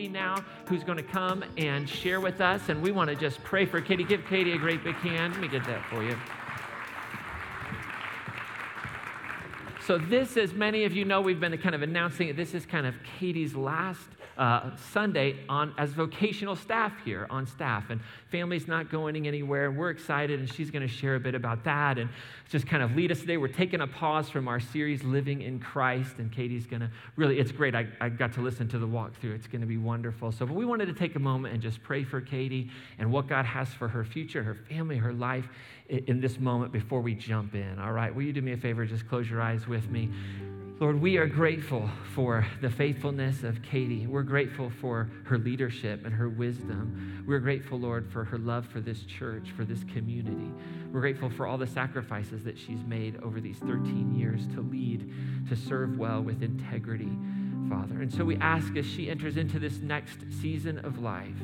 Katie now, who's going to come and share with us. And we want to just pray for Katie. Give Katie a great big hand. Let me get that for you. So, this, as many of you know, we've been kind of announcing it. This is kind of Katie's last uh, Sunday on, as vocational staff here on staff. And family's not going anywhere. And we're excited, and she's going to share a bit about that and just kind of lead us today. We're taking a pause from our series, Living in Christ. And Katie's going to really, it's great. I, I got to listen to the walkthrough. It's going to be wonderful. So, but we wanted to take a moment and just pray for Katie and what God has for her future, her family, her life in, in this moment before we jump in. All right, will you do me a favor? Just close your eyes with me. Lord, we are grateful for the faithfulness of Katie. We're grateful for her leadership and her wisdom. We're grateful, Lord, for her love for this church, for this community. We're grateful for all the sacrifices that she's made over these 13 years to lead, to serve well with integrity, Father. And so we ask as she enters into this next season of life,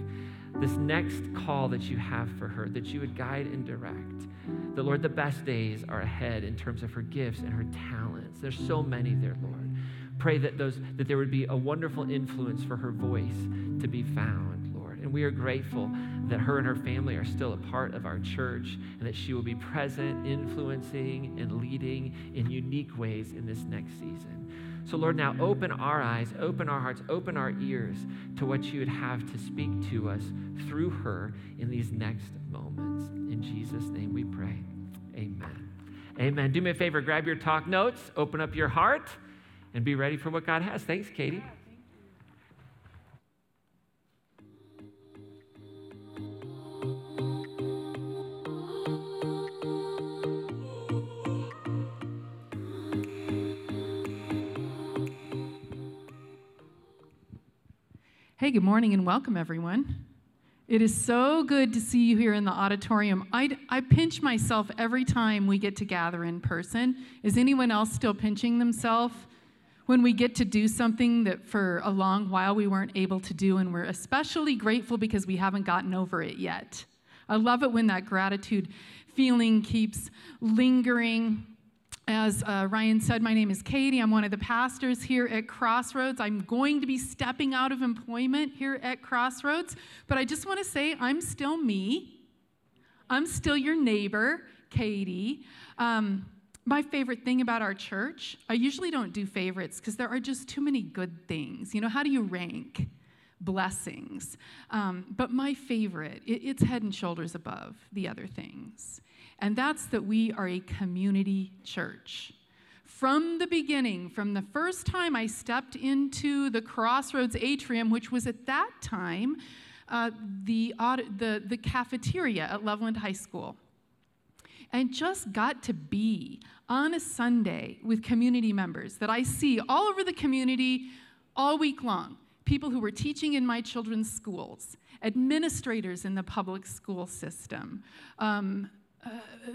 this next call that you have for her, that you would guide and direct. The Lord, the best days are ahead in terms of her gifts and her talents. There's so many there, Lord. Pray that those that there would be a wonderful influence for her voice to be found. And we are grateful that her and her family are still a part of our church and that she will be present, influencing, and leading in unique ways in this next season. So, Lord, now open our eyes, open our hearts, open our ears to what you would have to speak to us through her in these next moments. In Jesus' name we pray. Amen. Amen. Do me a favor, grab your talk notes, open up your heart, and be ready for what God has. Thanks, Katie. Hey, good morning and welcome, everyone. It is so good to see you here in the auditorium. I, I pinch myself every time we get to gather in person. Is anyone else still pinching themselves when we get to do something that for a long while we weren't able to do? And we're especially grateful because we haven't gotten over it yet. I love it when that gratitude feeling keeps lingering as uh, Ryan said, my name is Katie. I'm one of the pastors here at Crossroads. I'm going to be stepping out of employment here at Crossroads, but I just want to say I'm still me. I'm still your neighbor, Katie. Um, my favorite thing about our church, I usually don't do favorites because there are just too many good things. You know, how do you rank? blessings. Um, but my favorite, it, it's head and shoulders above the other things and that's that we are a community church. From the beginning, from the first time I stepped into the Crossroads atrium, which was at that time uh, the, the, the cafeteria at Loveland High School, and just got to be on a Sunday with community members that I see all over the community all week long. People who were teaching in my children's schools, administrators in the public school system, um, uh,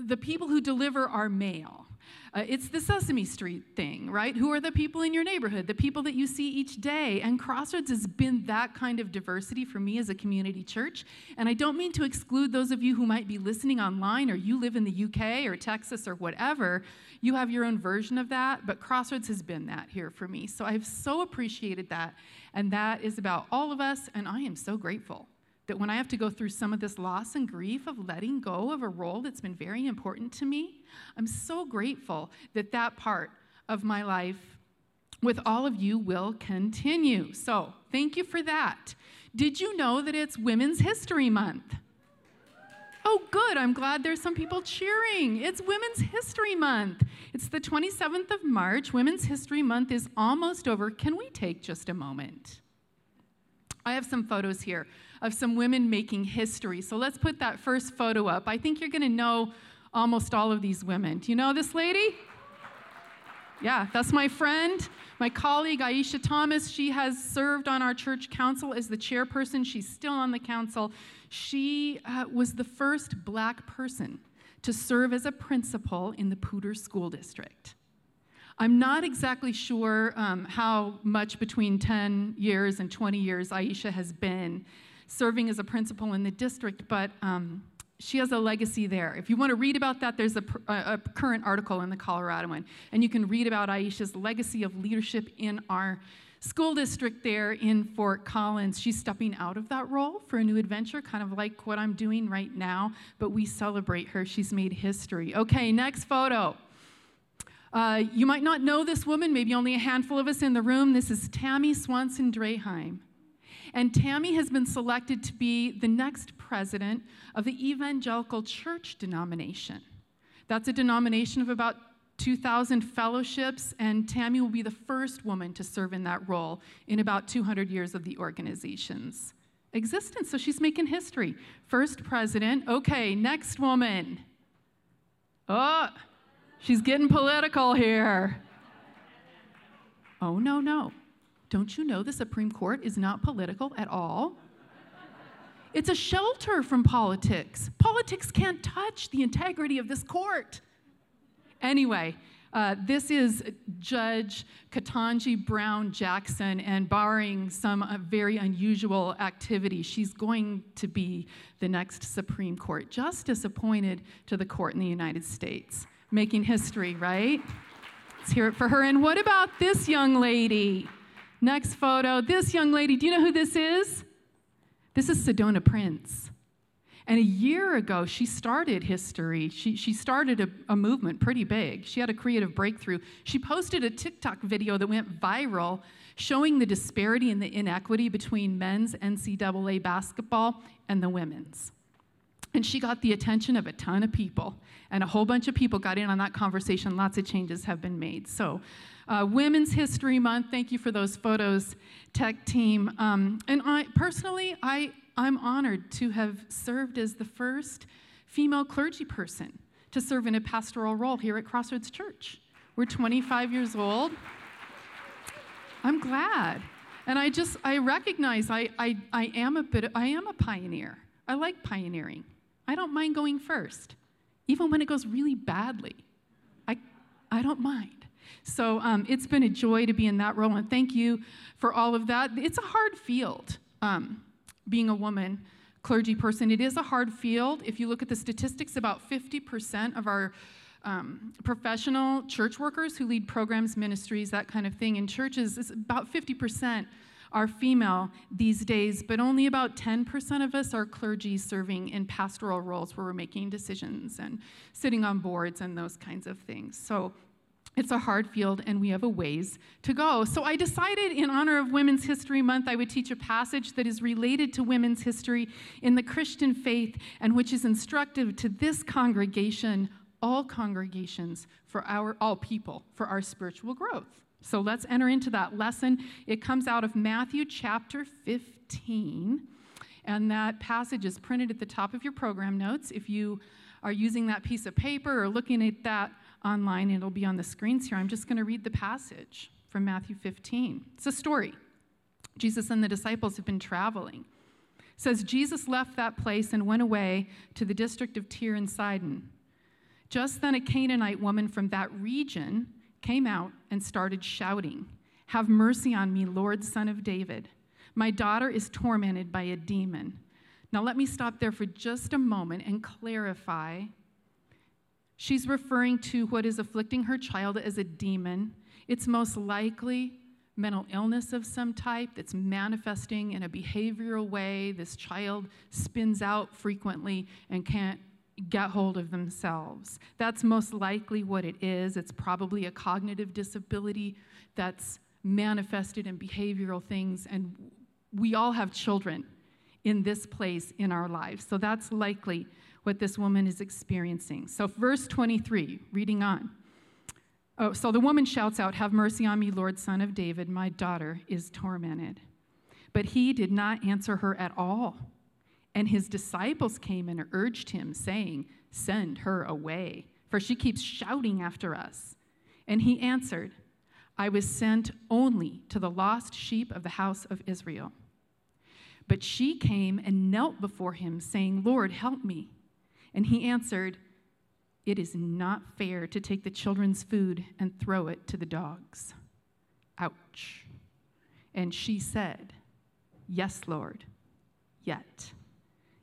the people who deliver our mail. Uh, it's the Sesame Street thing, right? Who are the people in your neighborhood, the people that you see each day? And Crossroads has been that kind of diversity for me as a community church. And I don't mean to exclude those of you who might be listening online or you live in the UK or Texas or whatever. You have your own version of that, but Crossroads has been that here for me. So I've so appreciated that. And that is about all of us, and I am so grateful that when I have to go through some of this loss and grief of letting go of a role that's been very important to me, I'm so grateful that that part of my life with all of you will continue. So, thank you for that. Did you know that it's Women's History Month? Oh, good. I'm glad there's some people cheering. It's Women's History Month. It's the 27th of March. Women's History Month is almost over. Can we take just a moment? I have some photos here of some women making history. So let's put that first photo up. I think you're going to know almost all of these women. Do you know this lady? Yeah, that's my friend, my colleague Aisha Thomas. She has served on our church council as the chairperson. She's still on the council. She uh, was the first black person to serve as a principal in the Poudre School District. I'm not exactly sure um, how much between 10 years and 20 years Aisha has been serving as a principal in the district, but um, she has a legacy there. If you want to read about that, there's a, a, current article in the Coloradoan, and you can read about Aisha's legacy of leadership in our school district there in Fort Collins. She's stepping out of that role for a new adventure, kind of like what I'm doing right now, but we celebrate her. She's made history. Okay, next photo. Uh, you might not know this woman, maybe only a handful of us in the room. This is Tammy Swanson Draheim. And Tammy has been selected to be the next president of the Evangelical Church denomination. That's a denomination of about 2,000 fellowships, and Tammy will be the first woman to serve in that role in about 200 years of the organization's existence. So she's making history. First president. Okay, next woman. Oh, she's getting political here. Oh, no, no. Don't you know the Supreme Court is not political at all? It's a shelter from politics. Politics can't touch the integrity of this court. Anyway, uh, this is Judge Ketanji Brown Jackson, and barring some uh, very unusual activity, she's going to be the next Supreme Court justice appointed to the court in the United States. Making history, right? Let's hear it for her. And what about this young lady? Next photo. This young lady, do you know who this is? This is Sedona Prince. And a year ago, she started history. She, she started a, a, movement pretty big. She had a creative breakthrough. She posted a TikTok video that went viral showing the disparity and the inequity between men's NCAA basketball and the women's. And she got the attention of a ton of people. And a whole bunch of people got in on that conversation. Lots of changes have been made. So, uh, Women's History Month, thank you for those photos, tech team. Um, and I personally, I, I'm honored to have served as the first female clergy person to serve in a pastoral role here at Crossroads Church. We're 25 years old. I'm glad. And I just, I recognize I, I, I am a bit, I am a pioneer. I like pioneering. I don't mind going first, even when it goes really badly. I, I don't mind. So um, it's been a joy to be in that role, and thank you for all of that. It's a hard field. Um, being a woman clergy person. It is a hard field. If you look at the statistics, about 50% of our um, professional church workers who lead programs, ministries, that kind of thing in churches, is about 50% are female these days, but only about 10% of us are clergy serving in pastoral roles where we're making decisions and sitting on boards and those kinds of things. So it's a hard field and we have a ways to go. So I decided, in honor of Women's History Month, I would teach a passage that is related to women's history in the Christian faith and which is instructive to this congregation, all congregations, for our, all people, for our spiritual growth. So let's enter into that lesson. It comes out of Matthew chapter 15, and that passage is printed at the top of your program notes. If you are using that piece of paper or looking at that online, and it'll be on the screens here. I'm just going to read the passage from Matthew 15. It's a story. Jesus and the disciples have been traveling. It says Jesus left that place and went away to the district of Tyre and Sidon. Just then a Canaanite woman from that region came out and started shouting, "Have mercy on me, Lord, son of David. My daughter is tormented by a demon." Now let me stop there for just a moment and clarify She's referring to what is afflicting her child as a demon. It's most likely mental illness of some type that's manifesting in a behavioral way. This child spins out frequently and can't get hold of themselves. That's most likely what it is. It's probably a cognitive disability that's manifested in behavioral things, and we all have children in this place in our lives. So that's likely what this woman is experiencing. So, verse 23, reading on. Oh, so the woman shouts out, Have mercy on me, Lord, son of David. My daughter is tormented. But he did not answer her at all. And his disciples came and urged him, saying, Send her away, for she keeps shouting after us. And he answered, I was sent only to the lost sheep of the house of Israel. But she came and knelt before him, saying, Lord, help me. And he answered, It is not fair to take the children's food and throw it to the dogs. Ouch. And she said, Yes, Lord, yet.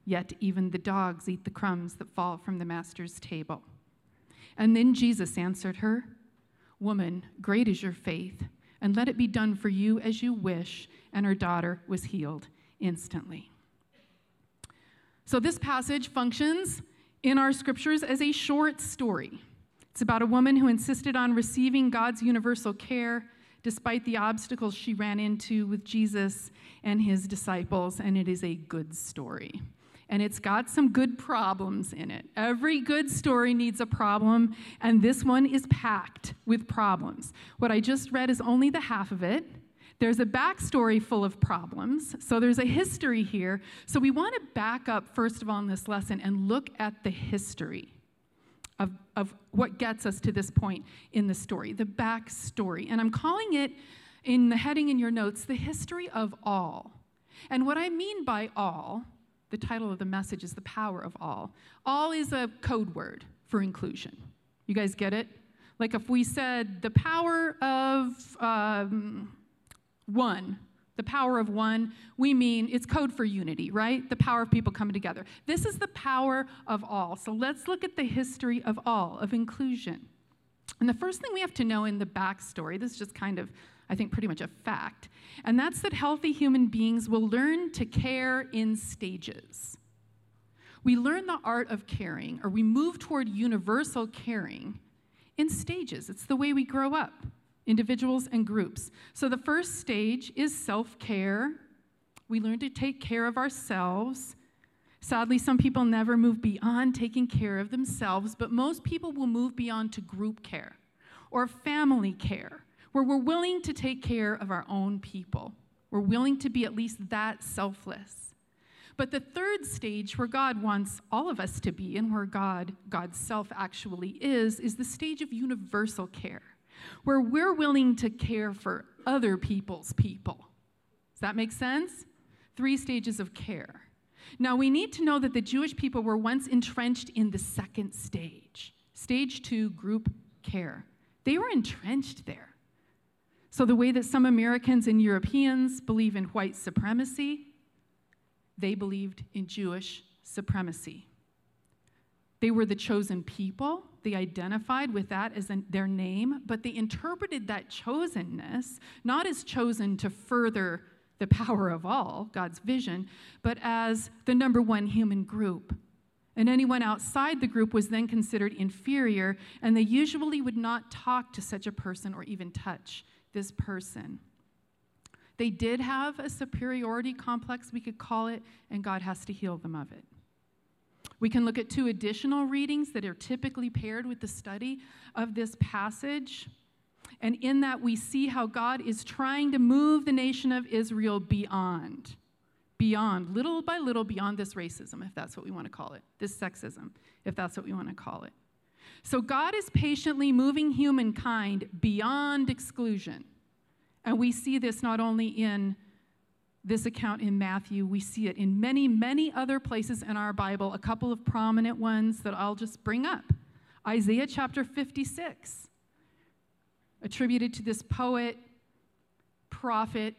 Yet even the dogs eat the crumbs that fall from the master's table. And then Jesus answered her, Woman, great is your faith. and let it be done for you as you wish. And her daughter was healed instantly. So, this passage functions in our scriptures as a short story. It's about a woman who insisted on receiving God's universal care despite the obstacles she ran into with Jesus and his disciples, and it is a good story. And it's got some good problems in it. Every good story needs a problem, and this one is packed with problems. What I just read is only the half of it. There's a backstory full of problems, so there's a history here. So we want to back up, first of all, in this lesson and look at the history of, of what gets us to this point in the story, the backstory. And I'm calling it, in the heading in your notes, the history of all. And what I mean by all, the title of the message is The Power of All. All is a code word for inclusion. You guys get it? Like if we said the power of um, one, the power of one, we mean it's code for unity, right? The power of people coming together. This is the power of all. So let's look at the history of all, of inclusion. And the first thing we have to know in the backstory, this is just kind of, I think, pretty much a fact, and that's that healthy human beings will learn to care in stages. We learn the art of caring, or we move toward universal caring in stages. It's the way we grow up individuals and groups. So the first stage is self care. We learn to take care of ourselves. Sadly, some people never move beyond taking care of themselves, but most people will move beyond to group care or family care, where we're willing to take care of our own people. We're willing to be at least that selfless. But the third stage where God wants all of us to be and where God, God's self actually is, is the stage of universal care where we're willing to care for other people's people. Does that make sense? Three stages of care. Now, we need to know that the Jewish people were once entrenched in the second stage, stage two, group care. They were entrenched there. So, the way that some Americans and Europeans believe in white supremacy, they believed in Jewish supremacy. They were the chosen people. They identified with that as an, their name, but they interpreted that chosenness not as chosen to further the power of all, God's vision, but as the number one human group. And anyone outside the group was then considered inferior, and they usually would not talk to such a person or even touch this person. They did have a superiority complex, we could call it, and God has to heal them of it. We can look at two additional readings that are typically paired with the study of this passage. And in that, we see how God is trying to move the nation of Israel beyond, beyond, little by little, beyond this racism, if that's what we want to call it, this sexism, if that's what we want to call it. So God is patiently moving humankind beyond exclusion. And we see this not only in this account in Matthew. We see it in many, many other places in our Bible, a couple of prominent ones that I'll just bring up. Isaiah chapter 56, attributed to this poet, prophet,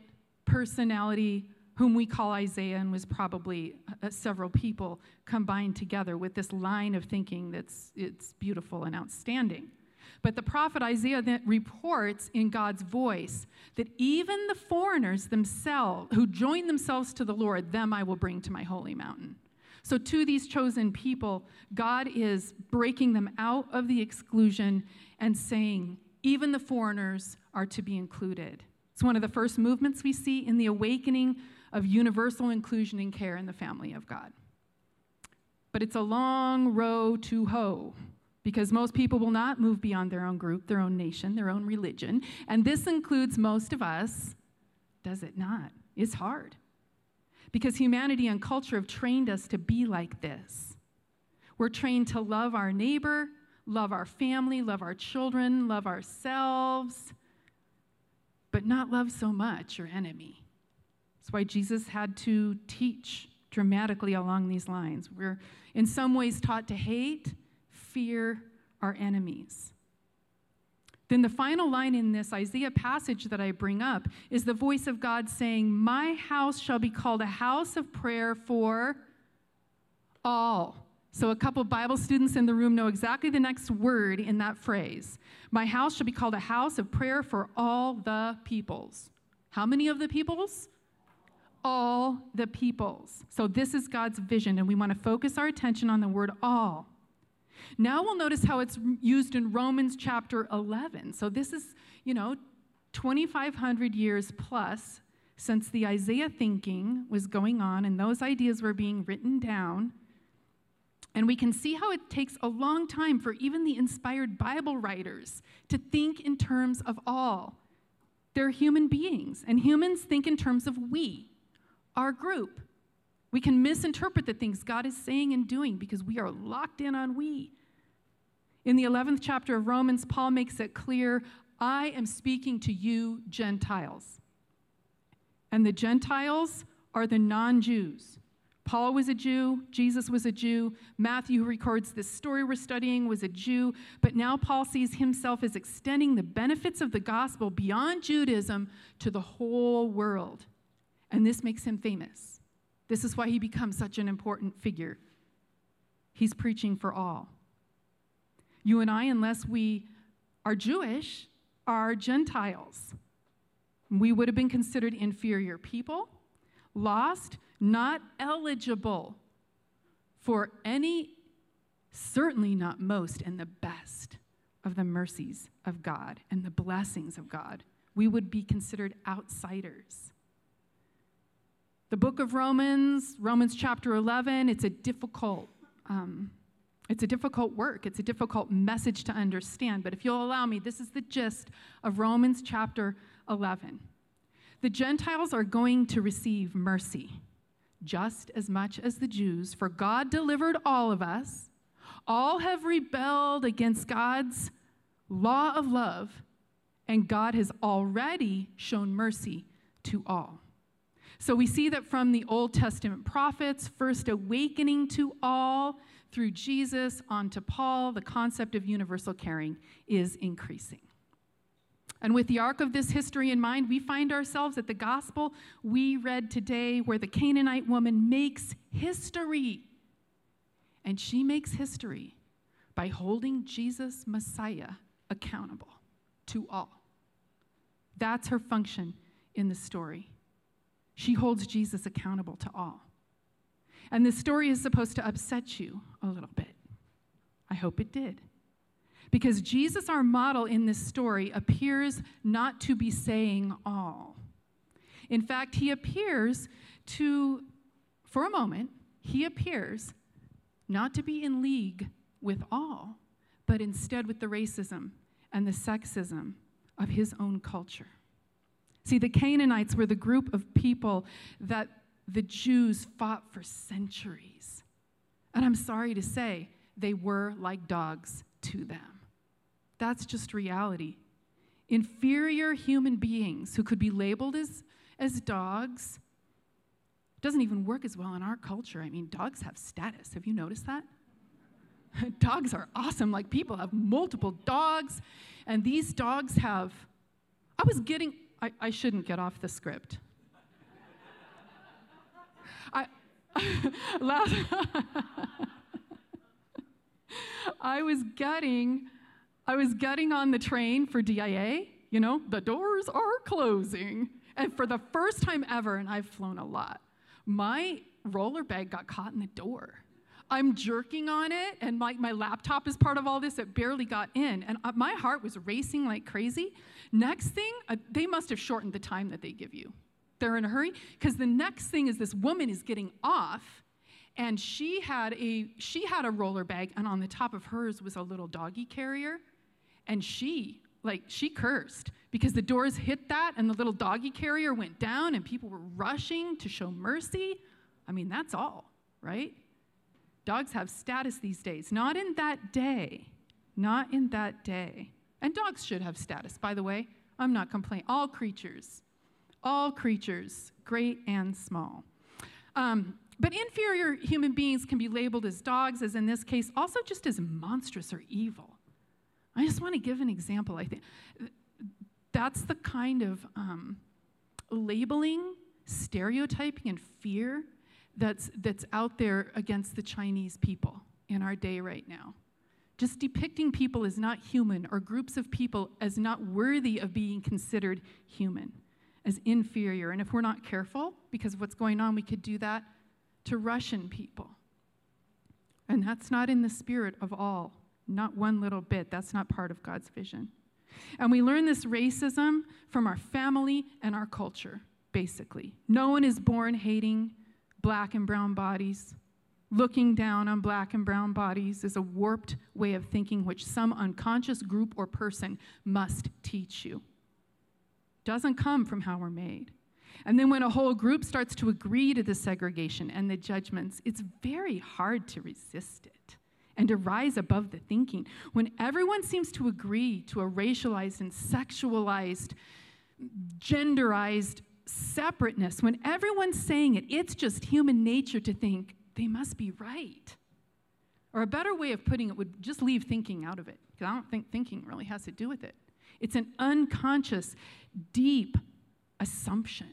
personality whom we call Isaiah, and was probably uh, several people combined together with this line of thinking that's it's beautiful and outstanding. But the prophet Isaiah then reports in God's voice that even the foreigners themselves, who join themselves to the Lord, them I will bring to my holy mountain. So, to these chosen people, God is breaking them out of the exclusion and saying, even the foreigners are to be included. It's one of the first movements we see in the awakening of universal inclusion and care in the family of God. But it's a long row to hoe because most people will not move beyond their own group, their own nation, their own religion. And this includes most of us, does it not? It's hard. Because humanity and culture have trained us to be like this. We're trained to love our neighbor, love our family, love our children, love ourselves, but not love so much your enemy. That's why Jesus had to teach dramatically along these lines. We're in some ways taught to hate fear our enemies. Then the final line in this Isaiah passage that I bring up is the voice of God saying, My house shall be called a house of prayer for all So, a couple Bible students in the room know exactly the next word in that phrase. My house shall be called a house of prayer for all the peoples. How many of the peoples? All the peoples. So, this is God's vision, and we want to focus our attention on the word all. Now we'll notice how it's used in Romans chapter 11. So, this is, you know, 2,500 years plus since the Isaiah thinking was going on and those ideas were being written down. And we can see how it takes a long time for even the inspired Bible writers to think in terms of all. They're human beings, and humans think in terms of we, our group. We can misinterpret the things God is saying and doing because we are locked in on we. In the 11th chapter of Romans, Paul makes it clear I am speaking to you, Gentiles. And the Gentiles are the non Jews. Paul was a Jew, Jesus was a Jew, Matthew, who records this story we're studying, was a Jew, but now Paul sees himself as extending the benefits of the gospel beyond Judaism to the whole world. And this makes him famous. This is why he becomes such an important figure. He's preaching for all. You and I, unless we are Jewish, are Gentiles. We would have been considered inferior people, lost, not eligible for any, certainly not most, and the best of the mercies of God and the blessings of God. We would be considered outsiders. The book of Romans, Romans chapter 11, it's a difficult. Um, it's a difficult work. It's a difficult message to understand. But if you'll allow me, this is the gist of Romans chapter 11. The Gentiles are going to receive mercy just as much as the Jews, for God delivered all of us. All have rebelled against God's law of love, and God has already shown mercy to all. So we see that from the Old Testament prophets, first awakening to all through Jesus onto Paul, the concept of universal caring is increasing. And with the arc of this history in mind, we find ourselves at the gospel we read today, where the Canaanite woman makes history. And she makes history by holding Jesus, Messiah, accountable to all. That's her function in the story. She holds Jesus accountable to all. And this story is supposed to upset you a little bit. I hope it did. Because Jesus, our model in this story, appears not to be saying all. In fact, he appears to, for a moment, he appears not to be in league with all, but instead with the racism and the sexism of his own culture. See, the Canaanites were the group of people that the Jews fought for centuries. And I'm sorry to say, they were like dogs to them. That's just reality. Inferior human beings who could be labeled as, as dogs doesn't even work as well in our culture. I mean, dogs have status. Have you noticed that? dogs are awesome. Like, people have multiple dogs, and these dogs have. I was getting. I, I shouldn't get off the script. I. last, I was getting I was getting on the train for DIA, you know, the doors are closing. And for the first time ever, and I've flown a lot, my roller bag got caught in the door. I'm jerking on it, and my, my laptop is part of all this. It barely got in, and my heart was racing like crazy. Next thing, uh, they must have shortened the time that they give you. They're in a hurry because the next thing is this woman is getting off, and she had a she had a roller bag, and on the top of hers was a little doggy carrier. And she, like, she cursed because the doors hit that and the little doggy carrier went down and people were rushing to show mercy. I mean, that's all, right? Dogs have status these days. Not in that day. Not in that day. And dogs should have status, by the way. I'm not complaining. All creatures, all creatures, great and small. Um, but inferior human beings can be labeled as dogs, as in this case, also just as monstrous or evil. I just want to give an example. I think that's the kind of um, labeling, stereotyping, and fear that's, that's out there against the Chinese people. in our day right now. Just depicting people as not human or groups of people as not worthy of being considered human, as inferior. And if we're not careful, because of what's going on, we could do that to Russian people. And that's not in the spirit of all, not one little bit. That's not part of God's vision. And we learn this racism from our family and our culture, basically. No one is born hating black and brown bodies. Looking down on black and brown bodies is a warped way of thinking which some unconscious group or person must teach you. Doesn't come from how we're made. And then when a whole group starts to agree to the segregation and the judgments, it's very hard to resist it and to rise above the thinking. When everyone seems to agree to a racialized and sexualized, genderized separateness, when everyone's saying it, it's just human nature to think they must be right. Or a better way of putting it would just leave thinking out of it, because I don't think thinking really has to do with it. It's an unconscious, deep assumption.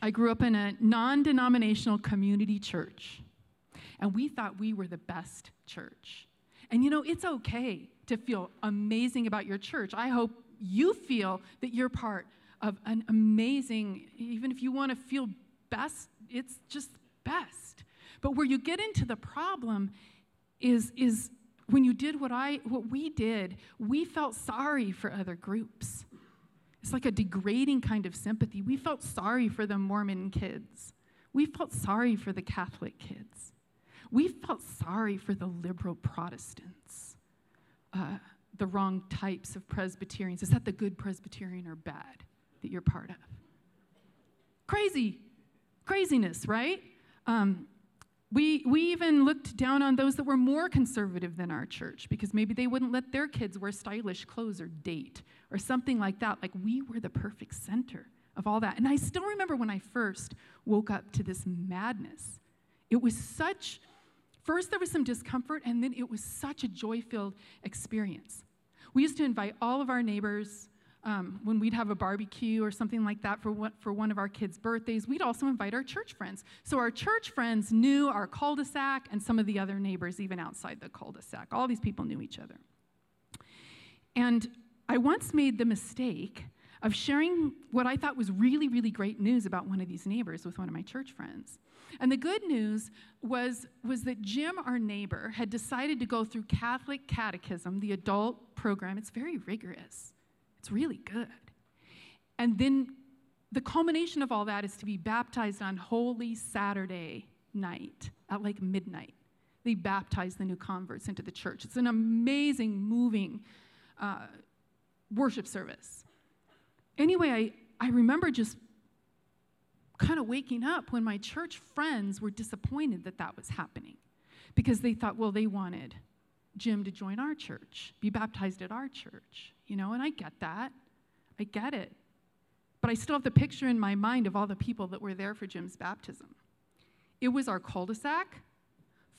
I grew up in a non denominational community church and we thought we were the best church. And you know, it's okay to feel amazing about your church. I hope you feel that you're part of an amazing, even if you want to feel best, it's just best. But where you get into the problem is, is when you did what I what we did, we felt sorry for other groups. It's like a degrading kind of sympathy. We felt sorry for the Mormon kids. We felt sorry for the Catholic kids. We felt sorry for the liberal Protestants, uh, the wrong types of Presbyterians. Is that the good Presbyterian or bad that you're part of? Crazy, craziness, right? Um, we, we even looked down on those that were more conservative than our church because maybe they wouldn't let their kids wear stylish clothes or date or something like that. Like we were the perfect center of all that. And I still remember when I first woke up to this madness. It was such First, there was some discomfort, and then it was such a joy filled experience. We used to invite all of our neighbors um, when we'd have a barbecue or something like that for, what, for one of our kids' birthdays. We'd also invite our church friends. So our church friends knew our cul de sac and some of the other neighbors, even outside the cul de sac. All these people knew each other. And I once made the mistake of sharing what I thought was really, really great news about one of these neighbors with one of my church friends. And the good news was, was that Jim, our neighbor, had decided to go through Catholic Catechism, the adult program. It's very rigorous, it's really good. And then the culmination of all that is to be baptized on Holy Saturday night at like midnight. They baptize the new converts into the church. It's an amazing, moving uh, worship service. Anyway, I, I remember just kind of waking up when my church friends were disappointed that that was happening because they thought, well, they wanted Jim to join our church, be baptized at our church, you know, and I get that. I get it. But I still have the picture in my mind of all the people that were there for Jim's baptism. It was our cul de sac,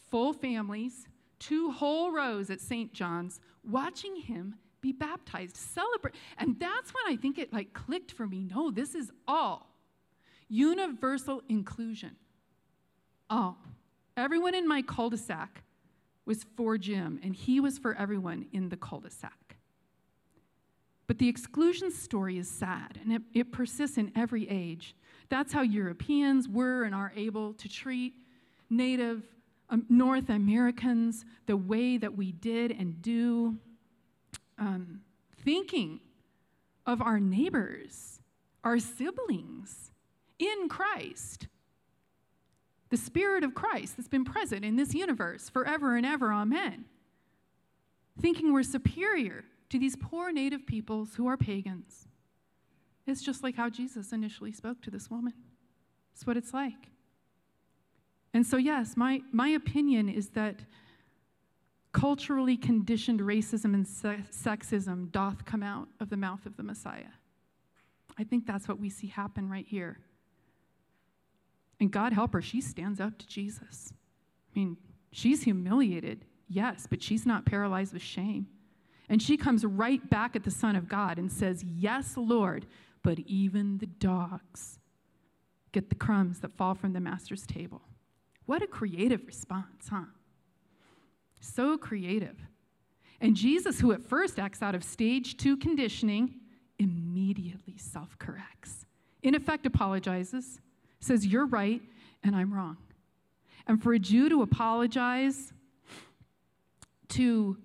full families, two whole rows at St. John's, watching him be baptized, celebrate. And that's when I think it like clicked for me. No, this is all universal inclusion. All. Everyone in my cul de sac was for Jim, and he was for everyone in the cul de sac. But the exclusion story is sad, and it, it persists in every age. That's how Europeans were and are able to treat Native um, North Americans the way that we did and do. Um, thinking of our neighbors, our siblings, in Christ. The Spirit of Christ that's been present in this universe forever and ever, amen. Thinking we're superior to these poor native peoples who are pagans. It's just like how Jesus initially spoke to this woman. It's what it's like. And so, yes, my, my opinion is that culturally conditioned racism and se- sexism doth come out of the mouth of the Messiah. I think that's what we see happen right here. And God help her, she stands up to Jesus. I mean, she's humiliated, yes, but she's not paralyzed with shame. And she comes right back at the Son of God and says, Yes, Lord, but even the dogs get the crumbs that fall from the Master's table. What a creative response, huh? So creative. And Jesus, who at first acts out of stage two conditioning, immediately self corrects. In effect, apologizes, says, You're right and I'm wrong. And for a Jew to apologize to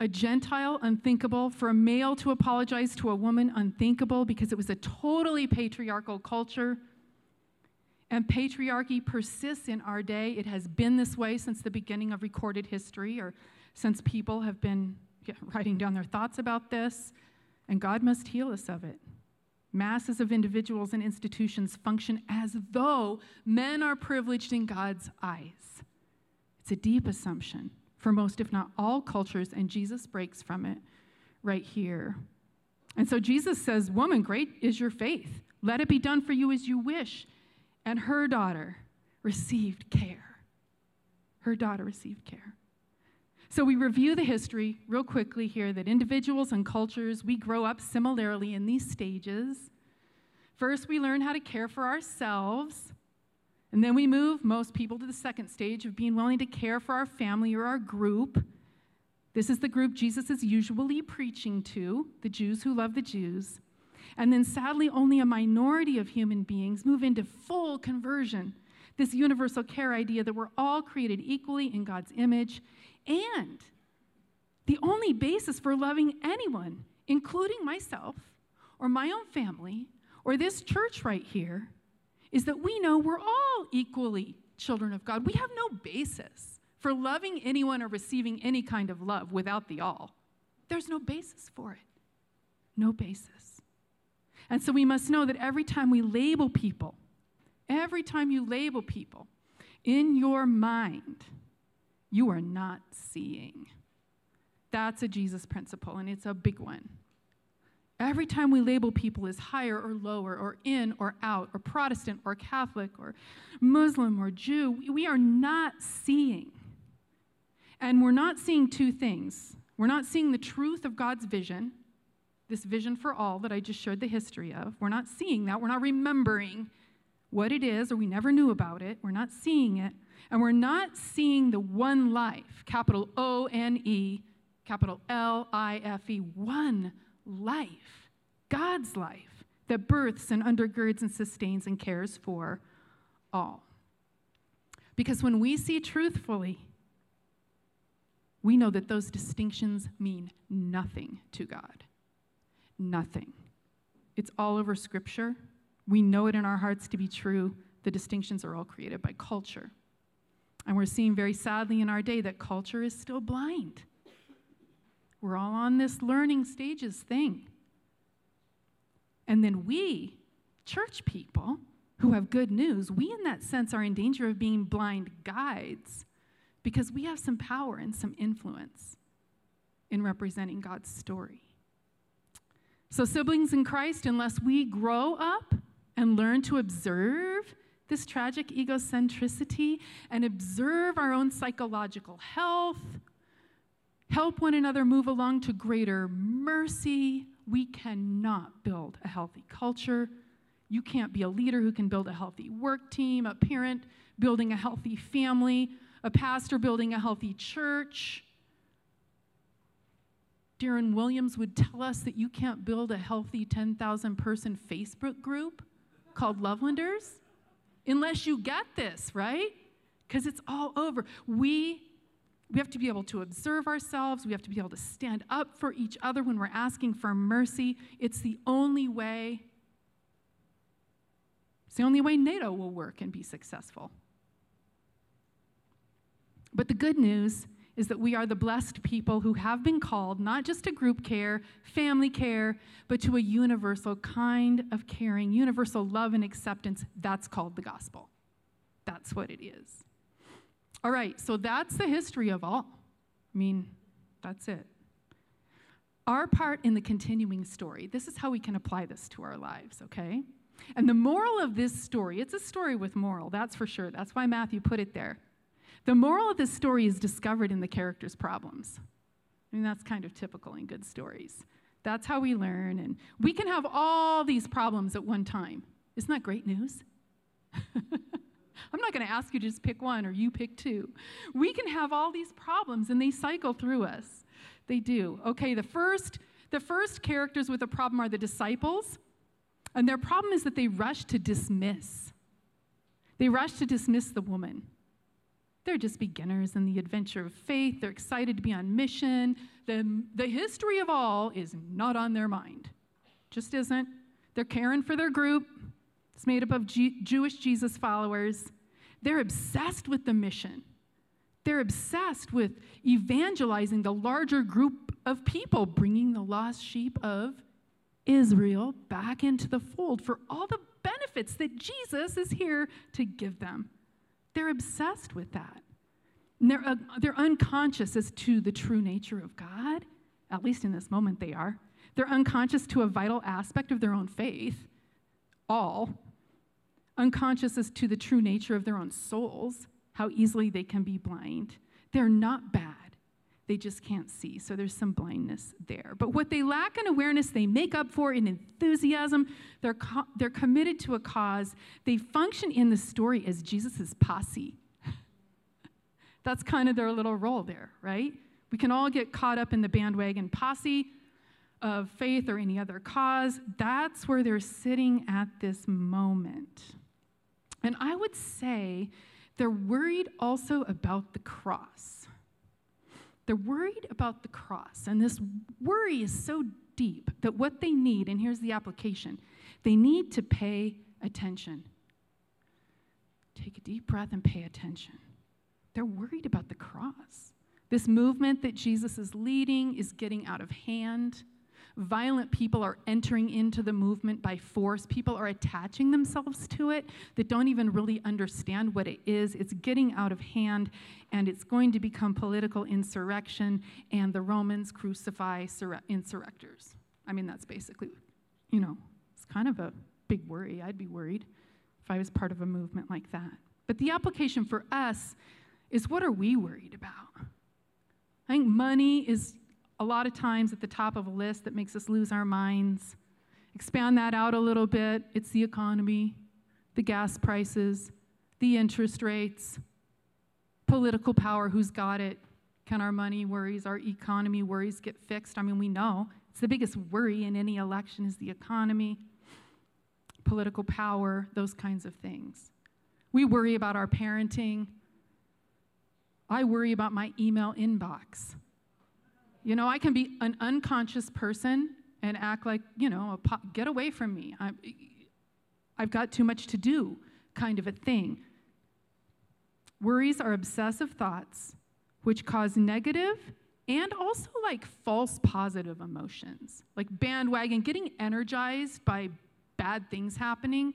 a Gentile, unthinkable. For a male to apologize to a woman, unthinkable, because it was a totally patriarchal culture. And patriarchy persists in our day. It has been this way since the beginning of recorded history, or since people have been writing down their thoughts about this. And God must heal us of it. Masses of individuals and institutions function as though men are privileged in God's eyes. It's a deep assumption for most, if not all, cultures, and Jesus breaks from it right here. And so Jesus says, Woman, great is your faith. Let it be done for you as you wish. And her daughter received care. Her daughter received care. So we review the history real quickly here that individuals and cultures, we grow up similarly in these stages. First, we learn how to care for ourselves. And then we move most people to the second stage of being willing to care for our family or our group. This is the group Jesus is usually preaching to, the Jews who love the Jews. And then sadly, only a minority of human beings move into full conversion. This universal care idea that we're all created equally in God's image. And the only basis for loving anyone, including myself or my own family or this church right here, is that we know we're all equally children of God. We have no basis for loving anyone or receiving any kind of love without the all. There's no basis for it. No basis. And so we must know that every time we label people, every time you label people, in your mind, you are not seeing. That's a Jesus principle, and it's a big one. Every time we label people as higher or lower, or in or out, or Protestant or Catholic, or Muslim or Jew, we are not seeing. And we're not seeing two things. We're not seeing the truth of God's vision, this vision for all that I just shared the history of. We're not seeing that. We're not remembering what it is, or we never knew about it. We're not seeing it. And we're not seeing the one life, capital O N E, capital L I F E, one life, God's life, that births and undergirds and sustains and cares for all. Because when we see truthfully, we know that those distinctions mean nothing to God. Nothing. It's all over Scripture. We know it in our hearts to be true. The distinctions are all created by culture. And we're seeing very sadly in our day that culture is still blind. We're all on this learning stages thing. And then we, church people who have good news, we in that sense are in danger of being blind guides because we have some power and some influence in representing God's story. So, siblings in Christ, unless we grow up and learn to observe this tragic egocentricity and observe our own psychological health, help one another move along to greater mercy, we cannot build a healthy culture. You can't be a leader who can build a healthy work team, a parent building a healthy family, a pastor building a healthy church. Darren Williams would tell us that you can't build a healthy 10,000 person Facebook group called Lovelanders unless you get this, right? Because it's all over. We we have to be able to observe ourselves. We have to be able to stand up for each other when we're asking for mercy. It's the only way. It's the only way NATO will work and be successful. But the good news is that we are the blessed people who have been called not just to group care, family care, but to a universal kind of caring, universal love and acceptance. That's called the gospel. That's what it is. All right, so that's the history of all. I mean, that's it. Our part in the continuing story, this is how we can apply this to our lives, okay? And the moral of this story, it's a story with moral, that's for sure. That's why Matthew put it there. The moral of this story is discovered in the character's problems. I mean, that's kind of typical in good stories. That's how we learn, and we can have all these problems at one time. Isn't that great news? I'm not going to ask you to just pick one or you pick two. We can have all these problems and they cycle through us. They do. Okay, the first the first characters with a problem are the disciples. And their problem is that they rush to dismiss. They rush to dismiss the woman. They're just beginners in the adventure of faith. They're excited to be on mission. The, the history of all is not on their mind. Just isn't. They're caring for their group. It's made up of G- Jewish Jesus followers. They're obsessed with the mission. They're obsessed with evangelizing the larger group of people, bringing the lost sheep of Israel back into the fold for all the benefits that Jesus is here to give them. They're obsessed with that. And they're, uh, they're unconscious as to the true nature of God. At least in this moment, they are. They're unconscious to a vital aspect of their own faith, all. Unconscious as to the true nature of their own souls how easily they can be blind. They're not bad, they just can't see. So there's some blindness there. But what they lack in awareness, they make up for in enthusiasm. They're, co- they're committed to a cause. They function in the story as Jesus' posse. That's kind of their little role there, right? We can all get caught up in the bandwagon posse of faith or any other cause. That's where they're sitting at this moment. And I would say they're worried also about the cross. They're worried about the cross. And this worry is so deep that what they need, and here's the application they need to pay attention. Take a deep breath and pay attention. They're worried about the cross. This movement that Jesus is leading is getting out of hand. Violent people are entering into the movement by force. People are attaching themselves to it that don't even really understand what it is. It's getting out of hand, and it's going to become political insurrection, and the Romans crucify insurrectors. I mean, that's basically, you know, it's kind of a big worry. I'd be worried if I was part of a movement like that. But the application for us is what are we worried about? I think money is a lot of times at the top of a list that makes us lose our minds. Expand that out a little bit. It's the economy, the gas prices, the interest rates, political power who's got it. Can our money worries, our economy worries get fixed? I mean, we know it's the biggest worry in any election is the economy, political power, those kinds of things. We worry about our parenting. I worry about my email inbox. You know, I can be an unconscious person and act like, you know, po- get away from me. i I've got too much to do, kind of a thing. Worries are obsessive thoughts which cause negative and also like false positive emotions, like bandwagon, getting energized by bad things happening.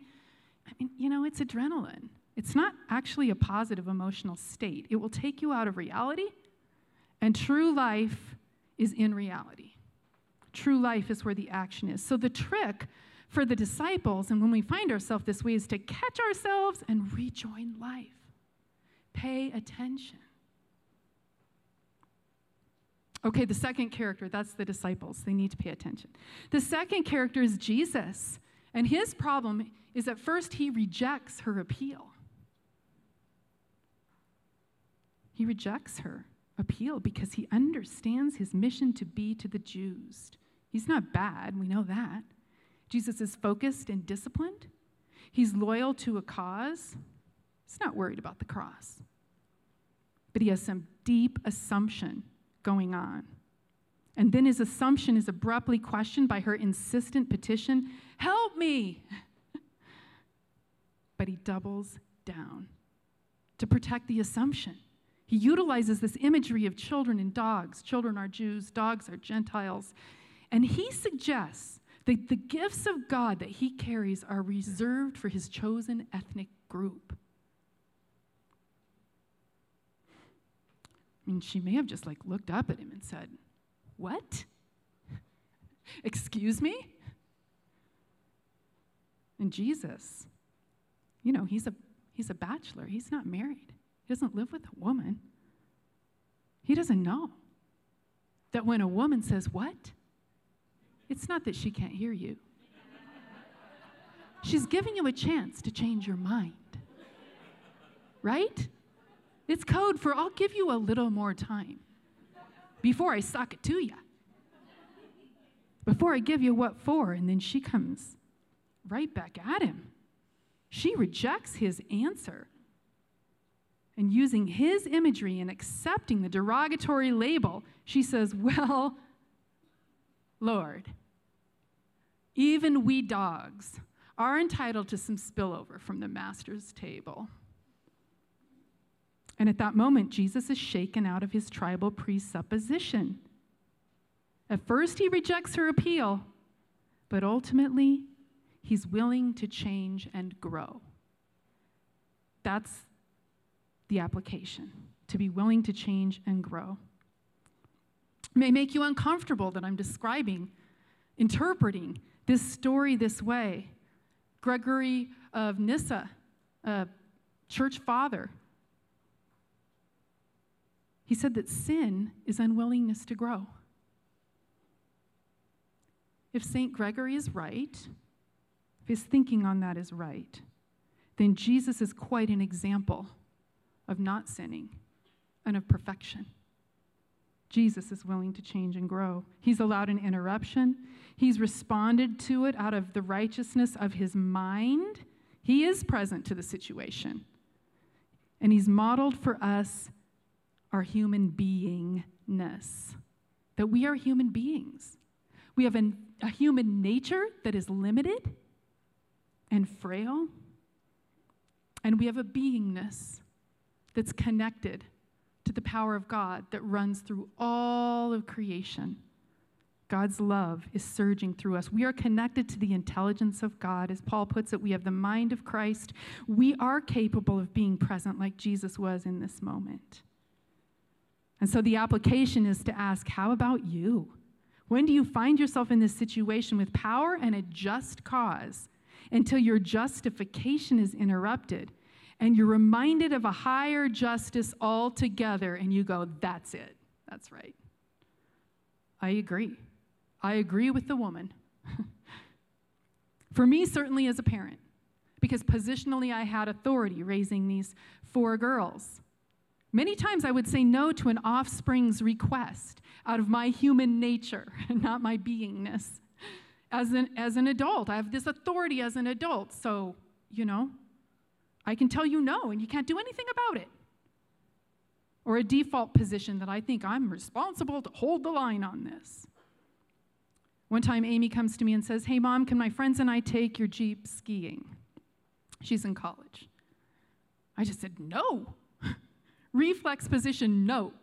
I mean, you know, it's adrenaline. It's not actually a positive emotional state. It will take you out of reality, and true life is in reality. True life is where the action is. So the trick for the disciples, and when we find ourselves this way, is to catch ourselves and rejoin life. Pay attention. Okay, the second character, that's the disciples. They need to pay attention. The second character is Jesus. And his problem is at first he rejects her appeal. He rejects her appeal because he understands his mission to be to the Jews. He's not bad, we know that. Jesus is focused and disciplined. He's loyal to a cause. He's not worried about the cross. But he has some deep assumption going on. And then his assumption is abruptly questioned by her insistent petition Help me! but he doubles down to protect the assumption. He utilizes this imagery of children and dogs. Children are Jews, dogs are Gentiles. And he suggests that the gifts of God that he carries are reserved for his chosen ethnic group. I mean, she may have just like looked up at him and said, What? Excuse me? And Jesus, you know, he's a, he's a bachelor, he's not married. He doesn't live with a woman. He doesn't know that when a woman says, What? It's not that she can't hear you. She's giving you a chance to change your mind. right? It's code for I'll give you a little more time before I sock it to you. Before I give you what for. And then she comes right back at him. She rejects his answer. And using his imagery and accepting the derogatory label, she says, Well, Lord, even we dogs are entitled to some spillover from the master's table. And at that moment, Jesus is shaken out of his tribal presupposition. At first, he rejects her appeal, but ultimately, he's willing to change and grow. That's the application to be willing to change and grow. It may make you uncomfortable that I'm describing, interpreting this story this way. Gregory of Nyssa, a church father, he said that sin is unwillingness to grow. If St. Gregory is right, if his thinking on that is right, then Jesus is quite an example of not sinning and of perfection. Jesus is willing to change and grow. He's allowed an interruption. He's responded to it out of the righteousness of his mind. He is present to the situation. And he's modeled for us our human beingness, that we are human beings. We have an, a human nature that is limited and frail, and we have a beingness that's connected to the power of God that runs through all of creation. God's love is surging through us. We are connected to the intelligence of God. As Paul puts it, we have the mind of Christ. We are capable of being present like Jesus was in this moment. And so the application is to ask, how about you? When do you find yourself in this situation with power and a just cause until your justification is interrupted and you're reminded of a higher justice altogether and you go, that's it. That's right. I agree. I agree with the woman. For me, certainly as a parent, because positionally I had authority raising these four girls. Many times I would say no to an offspring's request out of my human nature, and not my beingness. As an, as an adult, I have this authority as an adult, so, you know, I can tell you no and you can't do anything about it. Or a default position that I think I'm responsible to hold the line on this. One time, Amy comes to me and says, Hey, mom, can my friends and I take your Jeep skiing? She's in college. I just said, No. Reflex position, no,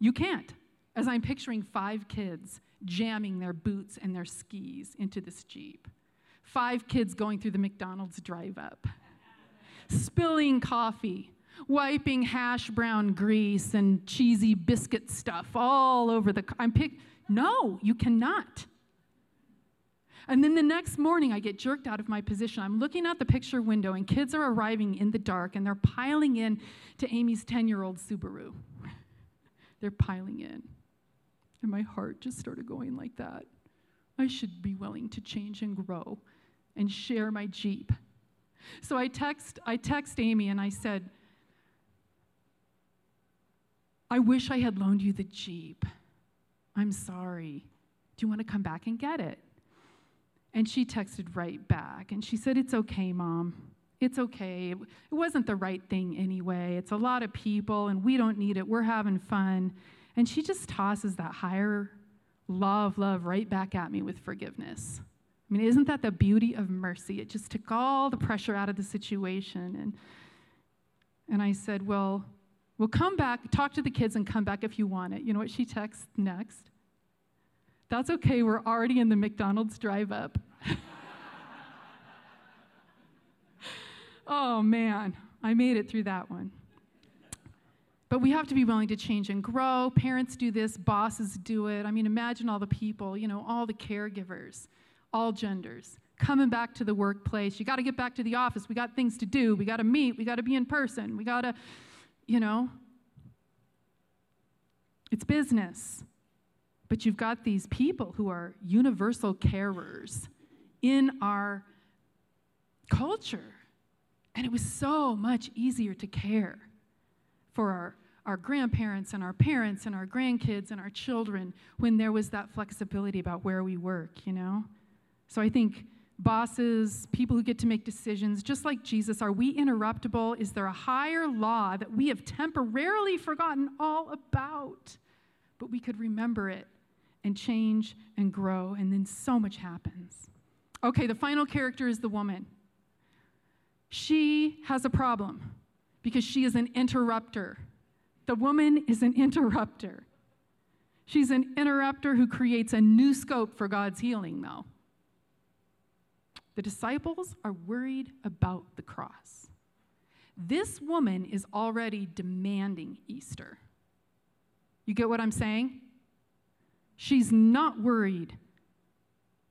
you can't. As I'm picturing five kids jamming their boots and their skis into this Jeep, five kids going through the McDonald's drive up, spilling coffee, wiping hash brown grease and cheesy biscuit stuff all over the. I'm pick. No, you cannot. And then the next morning, I get jerked out of my position. I'm looking out the picture window, and kids are arriving in the dark, and they're piling in to Amy's 10 year old Subaru. They're piling in. And my heart just started going like that. I should be willing to change and grow and share my Jeep. So I text, I text Amy and I said, I wish I had loaned you the Jeep. I'm sorry. Do you want to come back and get it? And she texted right back and she said, It's okay, mom. It's okay. It wasn't the right thing anyway. It's a lot of people and we don't need it. We're having fun. And she just tosses that higher love, love right back at me with forgiveness. I mean, isn't that the beauty of mercy? It just took all the pressure out of the situation. And, and I said, Well, we'll come back, talk to the kids, and come back if you want it. You know what she texts next? That's okay, we're already in the McDonald's drive up. oh man, I made it through that one. But we have to be willing to change and grow. Parents do this, bosses do it. I mean, imagine all the people, you know, all the caregivers, all genders, coming back to the workplace. You got to get back to the office. We got things to do. We got to meet. We got to be in person. We got to, you know, it's business. But you've got these people who are universal carers in our culture. And it was so much easier to care for our, our grandparents and our parents and our grandkids and our children when there was that flexibility about where we work, you know? So I think bosses, people who get to make decisions, just like Jesus, are we interruptible? Is there a higher law that we have temporarily forgotten all about? But we could remember it and change and grow, and then so much happens. Okay, the final character is the woman. She has a problem because she is an interrupter. The woman is an interrupter. She's an interrupter who creates a new scope for God's healing, though. The disciples are worried about the cross. This woman is already demanding Easter. You get what I'm saying? She's not worried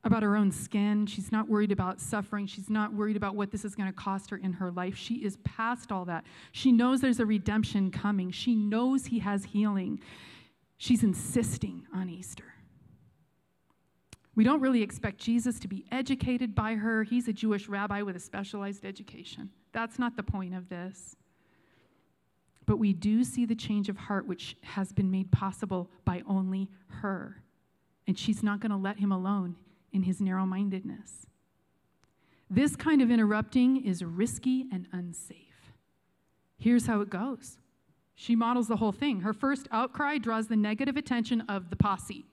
about her own skin. She's not worried about suffering. She's not worried about what this is going to cost her in her life. She is past all that. She knows there's a redemption coming. She knows he has healing. She's insisting on Easter. We don't really expect Jesus to be educated by her. He's a Jewish rabbi with a specialized education. That's not the point of this. But we do see the change of heart which has been made possible by only her. And she's not going to let him alone in his narrow mindedness. This kind of interrupting is risky and unsafe. Here's how it goes she models the whole thing. Her first outcry draws the negative attention of the posse.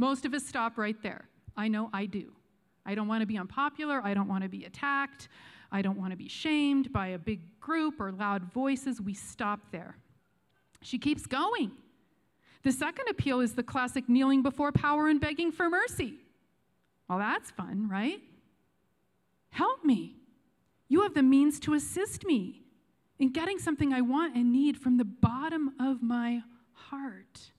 Most of us stop right there. I know I do. I don't want to be unpopular. I don't want to be attacked. I don't want to be shamed by a big group or loud voices. We stop there. She keeps going. The second appeal is the classic kneeling before power and begging for mercy. Well, that's fun, right? Help me. You have the means to assist me in getting something I want and need from the bottom of my heart.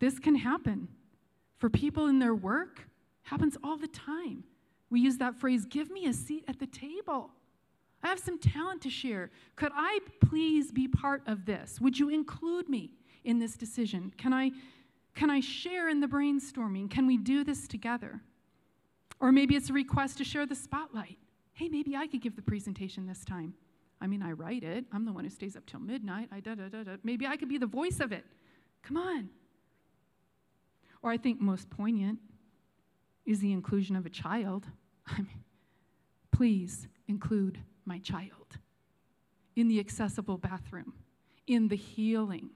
This can happen for people in their work, happens all the time. We use that phrase, give me a seat at the table. I have some talent to share. Could I please be part of this? Would you include me in this decision? Can I, can I share in the brainstorming? Can we do this together? Or maybe it's a request to share the spotlight. Hey, maybe I could give the presentation this time. I mean, I write it. I'm the one who stays up till midnight. I da da da da. Maybe I could be the voice of it. Come on. Or I think most poignant is the inclusion of a child. I mean, please include my child in the accessible bathroom, in the healing,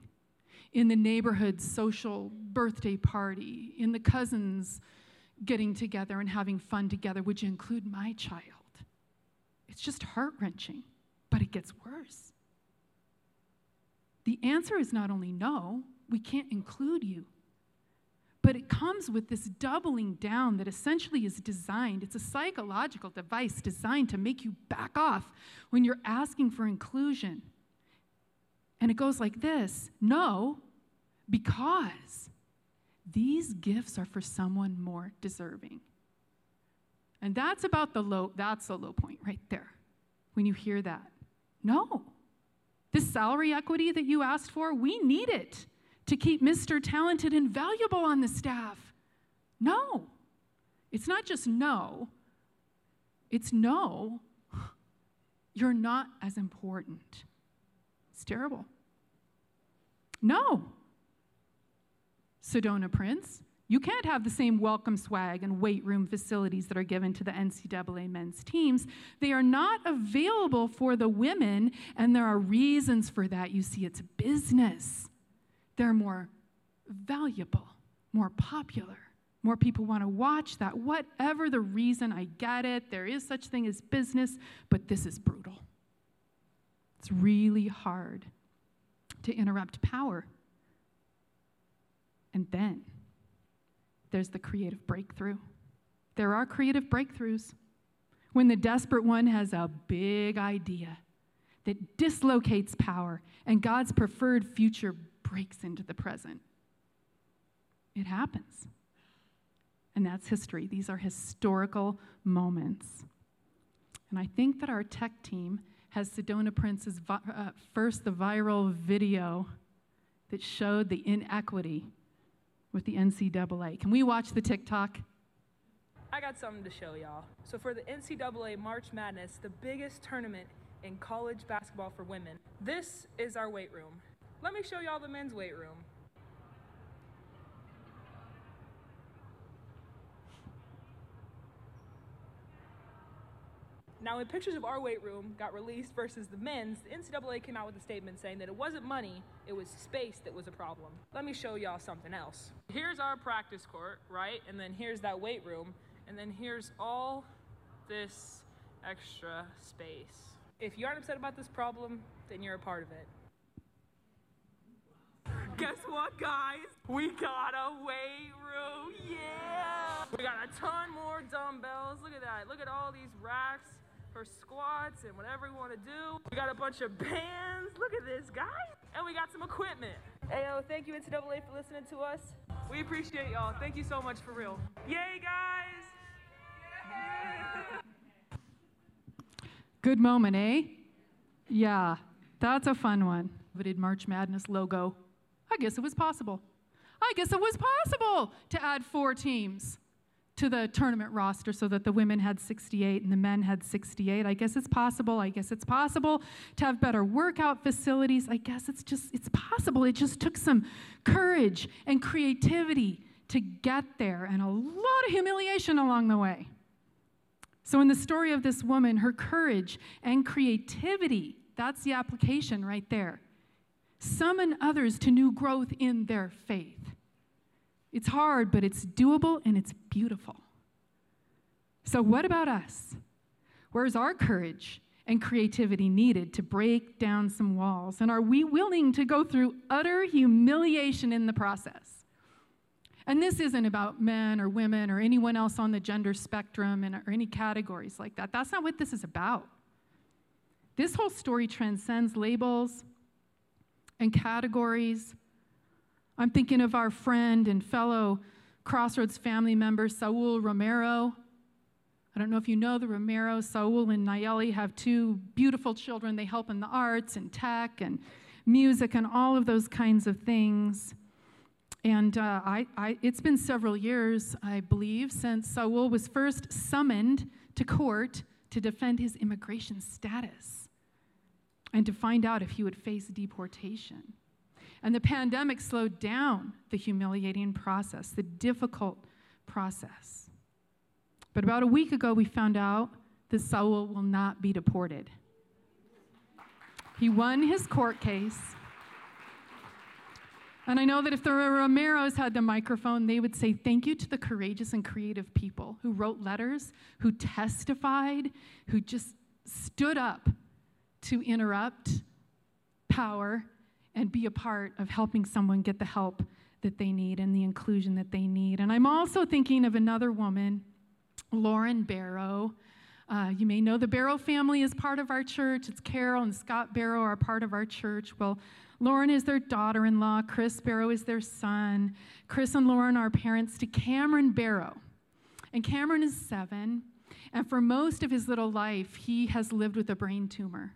in the neighborhood social birthday party, in the cousins getting together and having fun together. Would you include my child? It's just heart wrenching, but it gets worse. The answer is not only no, we can't include you. But it comes with this doubling down that essentially is designed, it's a psychological device designed to make you back off when you're asking for inclusion. And it goes like this No, because these gifts are for someone more deserving. And that's about the low, that's the low point right there when you hear that. No. This salary equity that you asked for, we need it to keep Mr. Talented and valuable on the staff. No. It's not just no, it's no, you're not as important. It's terrible. No. Sedona Prince, you can't have the same welcome swag and weight room facilities that are given to the NCAA men's teams. They are not available for the women, and there are reasons for that. You see, it's business they're more valuable, more popular. More people want to watch that. Whatever the reason, I get it. There is such thing as business, but this is brutal. It's really hard to interrupt power. And then there's the creative breakthrough. There are creative breakthroughs. When the desperate one has a big idea that dislocates power and God's preferred future breaks into the present. It happens. And that's history. These are historical moments. And I think that our tech team has Sedona Prince's vi- uh, first, the viral video that showed the inequity with the NCAA. Can we watch the TikTok? I got something to show y'all. So, for the NCAA March Madness, the biggest tournament in college basketball for women, this is our weight room. Let me show y'all the men's weight room. Now, when pictures of our weight room got released versus the men's, the NCAA came out with a statement saying that it wasn't money, it was space that was a problem. Let me show y'all something else. Here's our practice court, right? And then here's that weight room. And then here's all this extra space. If you aren't upset about this problem, then you're a part of it. Guess what, guys? We got a weight room. Yeah! We got a ton more dumbbells. Look at that. Look at all these racks for squats and whatever we want to do. We got a bunch of bands. Look at this, guys. And we got some equipment. Ayo, thank you, NCAA, for listening to us. We appreciate y'all. Thank you so much for real. Yay, guys! Good moment, eh? Yeah, that's a fun one. Did March Madness logo. I guess it was possible. I guess it was possible to add four teams to the tournament roster so that the women had 68 and the men had 68. I guess it's possible. I guess it's possible to have better workout facilities. I guess it's just it's possible. It just took some courage and creativity to get there and a lot of humiliation along the way. So in the story of this woman, her courage and creativity, that's the application right there. Summon others to new growth in their faith. It's hard, but it's doable and it's beautiful. So, what about us? Where's our courage and creativity needed to break down some walls? And are we willing to go through utter humiliation in the process? And this isn't about men or women or anyone else on the gender spectrum and, or any categories like that. That's not what this is about. This whole story transcends labels and categories I'm thinking of our friend and fellow Crossroads family member, Saul Romero. I don't know if you know the Romero. Saul and Nayeli have two beautiful children. They help in the arts and tech and music and all of those kinds of things. And uh, I, I, it's been several years, I believe, since Saul was first summoned to court to defend his immigration status and to find out if he would face deportation. And the pandemic slowed down the humiliating process, the difficult process. But about a week ago, we found out that Saul will not be deported. He won his court case. And I know that if the Romeros had the microphone, they would say thank you to the courageous and creative people who wrote letters, who testified, who just stood up to interrupt power and be a part of helping someone get the help that they need and the inclusion that they need. And I'm also thinking of another woman, Lauren Barrow. Uh, you may know the Barrow family is part of our church. It's Carol and Scott Barrow are part of our church. Well, Lauren is their daughter in law. Chris Barrow is their son. Chris and Lauren are parents to Cameron Barrow. And Cameron is seven. And for most of his little life, he has lived with a brain tumor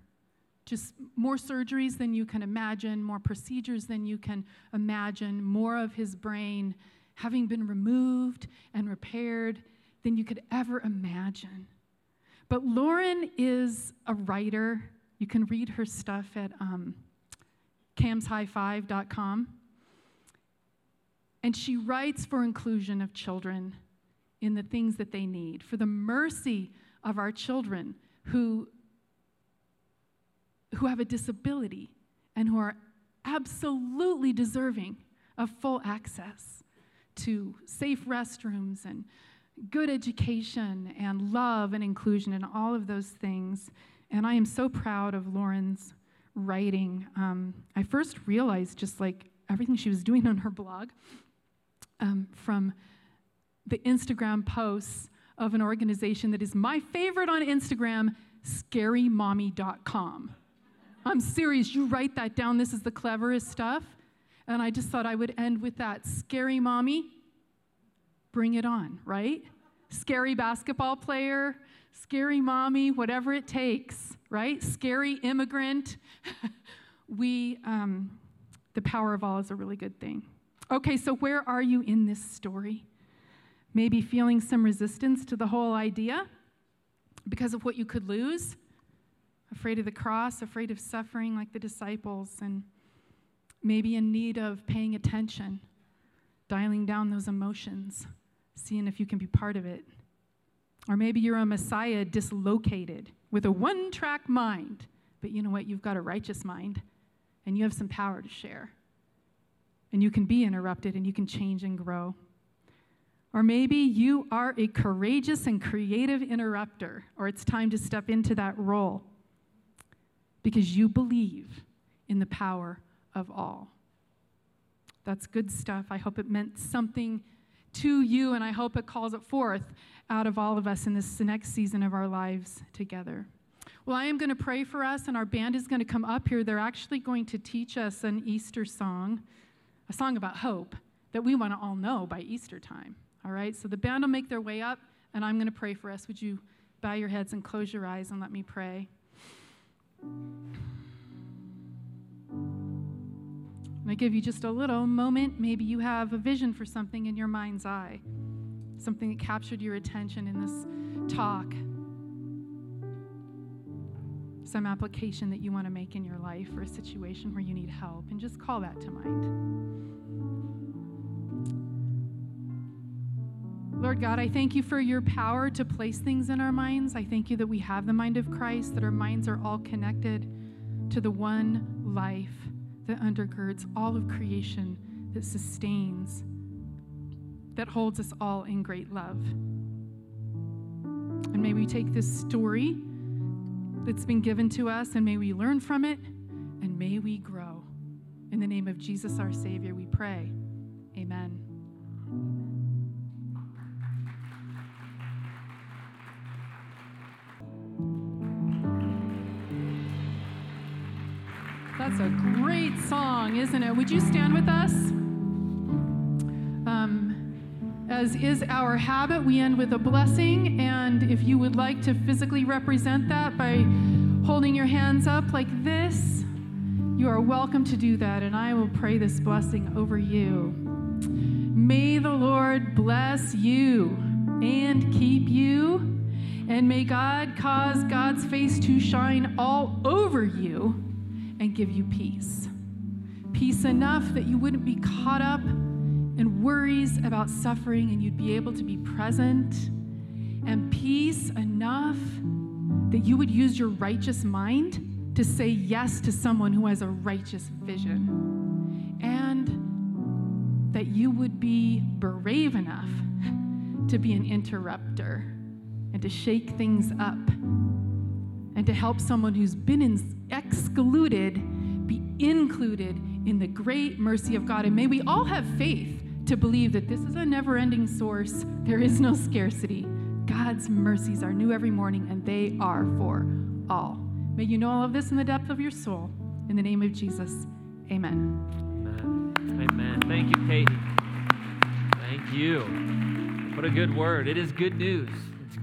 just more surgeries than you can imagine, more procedures than you can imagine, more of his brain having been removed and repaired than you could ever imagine. But Lauren is a writer. You can read her stuff at um, camshighfive.com. And she writes for inclusion of children in the things that they need, for the mercy of our children who who have a disability and who are absolutely deserving of full access to safe restrooms and good education and love and inclusion and all of those things. And I am so proud of Lauren's writing. Um, I first realized just like everything she was doing on her blog um, from the Instagram posts of an organization that is my favorite on Instagram, scarymommy.com. I'm serious. You write that down. This is the cleverest stuff. And I just thought I would end with that. Scary mommy, bring it on, right? Scary basketball player, scary mommy, whatever it takes, right? Scary immigrant. we, um, the power of all is a really good thing. Okay, so where are you in this story? Maybe feeling some resistance to the whole idea because of what you could lose, afraid of the cross, afraid of suffering like the disciples, and maybe in need of paying attention, dialing down those emotions, seeing if you can be part of it. Or maybe you're a Messiah dislocated with a one track mind, but you know what? You've got a righteous mind and you have some power to share. And you can be interrupted and you can change and grow. Or maybe you are a courageous and creative interrupter, or it's time to step into that role because you believe in the power of all. That's good stuff. I hope it meant something to you, and I hope it calls it forth out of all of us in this next season of our lives together. Well, I am going to pray for us, and our band is going to come up here. They're actually going to teach us an Easter song, a song about hope that we want to all know by Easter time. All right, so the band will make their way up, and I'm going to pray for us. Would you bow your heads and close your eyes and let me pray? I give you just a little moment. Maybe you have a vision for something in your mind's eye, something that captured your attention in this talk, some application that you want to make in your life or a situation where you need help, and just call that to mind. Lord God, I thank you for your power to place things in our minds. I thank you that we have the mind of Christ, that our minds are all connected to the one life that undergirds all of creation, that sustains, that holds us all in great love. And may we take this story that's been given to us and may we learn from it and may we grow. In the name of Jesus, our Savior, we pray. Amen. That's a great song, isn't it? Would you stand with us? Um, as is our habit, we end with a blessing. And if you would like to physically represent that by holding your hands up like this, you are welcome to do that. And I will pray this blessing over you. May the Lord bless you and keep you. And may God cause God's face to shine all over you and give you peace. Peace enough that you wouldn't be caught up in worries about suffering and you'd be able to be present. And peace enough that you would use your righteous mind to say yes to someone who has a righteous vision. And that you would be brave enough to be an interrupter and to shake things up and to help someone who's been in, excluded be included in the great mercy of God. And may we all have faith to believe that this is a never ending source. There is no scarcity. God's mercies are new every morning, and they are for all. May you know all of this in the depth of your soul. In the name of Jesus, amen. Amen. Amen. Thank you, Katie. Thank you. What a good word. It is good news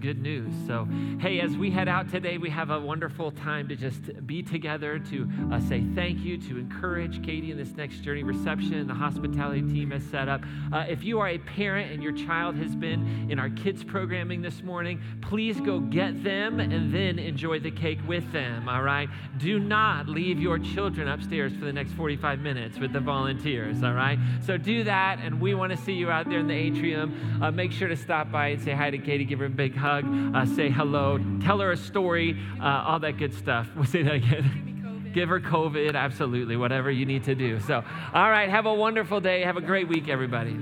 good news. So, hey, as we head out today, we have a wonderful time to just be together, to uh, say thank you, to encourage Katie in this next journey. Reception, the hospitality team has set up. Uh, if you are a parent and your child has been in our kids programming this morning, please go get them and then enjoy the cake with them, all right? Do not leave your children upstairs for the next 45 minutes with the volunteers, all right? So do that, and we want to see you out there in the atrium. Uh, make sure to stop by and say hi to Katie, give her a big hug hug, uh, say hello, tell her a story, uh, all that good stuff. We'll say that again. Give her COVID, absolutely, whatever you need to do. So, all right, have a wonderful day. Have a great week, everybody.